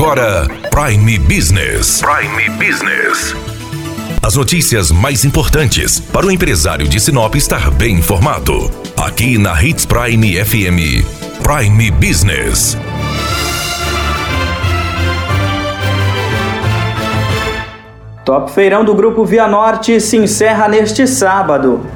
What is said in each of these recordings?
agora Prime Business. Prime Business. As notícias mais importantes para o empresário de Sinop estar bem informado. Aqui na Hits Prime FM. Prime Business. Top Feirão do Grupo Via Norte se encerra neste sábado.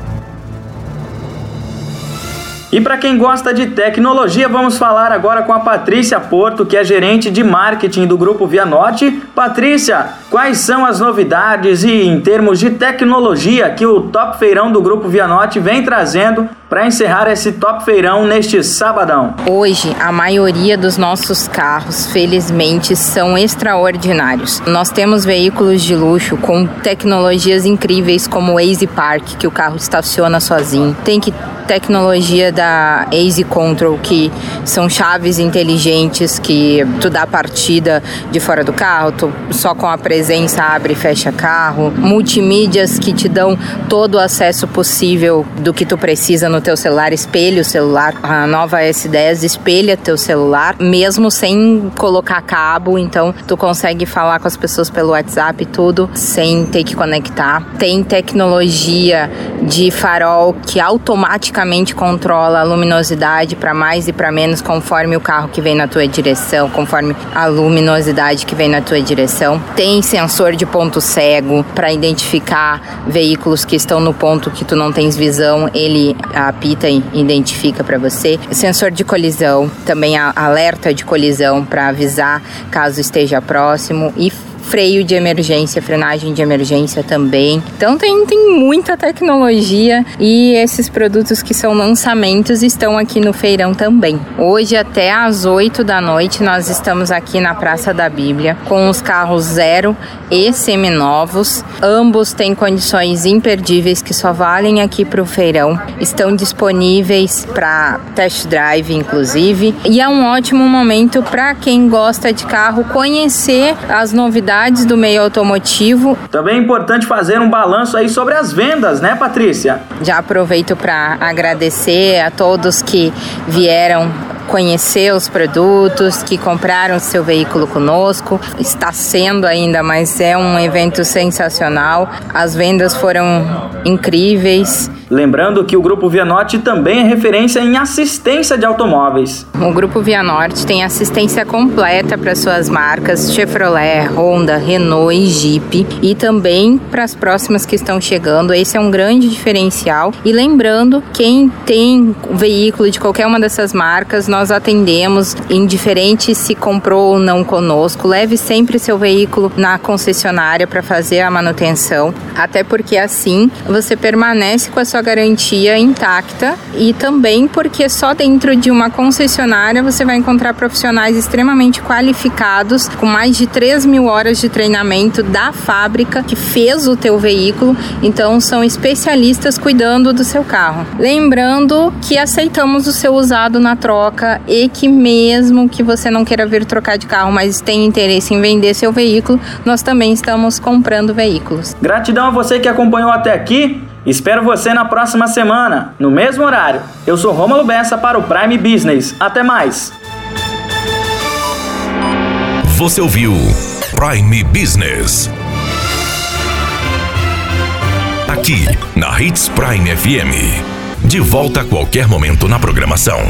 E para quem gosta de tecnologia, vamos falar agora com a Patrícia Porto, que é gerente de marketing do Grupo Via Norte. Patrícia, quais são as novidades e em termos de tecnologia que o Top Feirão do Grupo Via Norte vem trazendo para encerrar esse Top Feirão neste sabadão? Hoje, a maioria dos nossos carros, felizmente, são extraordinários. Nós temos veículos de luxo com tecnologias incríveis como o Easy Park, que o carro estaciona sozinho. Tem que tecnologia da Easy Control, que são chaves inteligentes que tu dá partida de fora do carro, tu só com a presença abre e fecha carro. Multimídias que te dão todo o acesso possível do que tu precisa no teu celular, espelha o celular. A nova S10 espelha teu celular, mesmo sem colocar cabo, então tu consegue falar com as pessoas pelo WhatsApp e tudo sem ter que conectar. Tem tecnologia de farol que automaticamente controla a luminosidade para mais e para menos conforme o carro que vem na tua direção, conforme a luminosidade que vem na tua direção. Tem sensor de ponto cego para identificar veículos que estão no ponto que tu não tens visão, ele apita e identifica para você. Sensor de colisão, também alerta de colisão para avisar caso esteja próximo e freio de emergência, frenagem de emergência também. Então tem, tem muita tecnologia e esses produtos que são lançamentos estão aqui no feirão também. Hoje até às 8 da noite nós estamos aqui na Praça da Bíblia com os carros zero e seminovos. Ambos têm condições imperdíveis que só valem aqui para o feirão. Estão disponíveis para test drive, inclusive. E é um ótimo momento para quem gosta de carro conhecer as novidades novidades do meio automotivo. Também é importante fazer um balanço aí sobre as vendas, né, Patrícia? Já aproveito para agradecer a todos que vieram conhecer os produtos, que compraram seu veículo conosco. Está sendo ainda, mas é um evento sensacional. As vendas foram incríveis. Lembrando que o Grupo Via Norte também é referência em assistência de automóveis. O Grupo Via Norte tem assistência completa para suas marcas Chevrolet, Honda, Renault e Jeep e também para as próximas que estão chegando. Esse é um grande diferencial. E lembrando, quem tem veículo de qualquer uma dessas marcas, nós atendemos, indiferente se comprou ou não conosco. Leve sempre seu veículo na concessionária para fazer a manutenção, até porque assim você permanece com a sua garantia intacta e também porque só dentro de uma concessionária você vai encontrar profissionais extremamente qualificados, com mais de 3 mil horas de treinamento da fábrica que fez o teu veículo, então são especialistas cuidando do seu carro. Lembrando que aceitamos o seu usado na troca e que mesmo que você não queira vir trocar de carro, mas tenha interesse em vender seu veículo, nós também estamos comprando veículos. Gratidão a você que acompanhou até aqui. Espero você na próxima semana, no mesmo horário. Eu sou Romulo Bessa para o Prime Business. Até mais. Você ouviu Prime Business. Aqui na Hits Prime FM. De volta a qualquer momento na programação.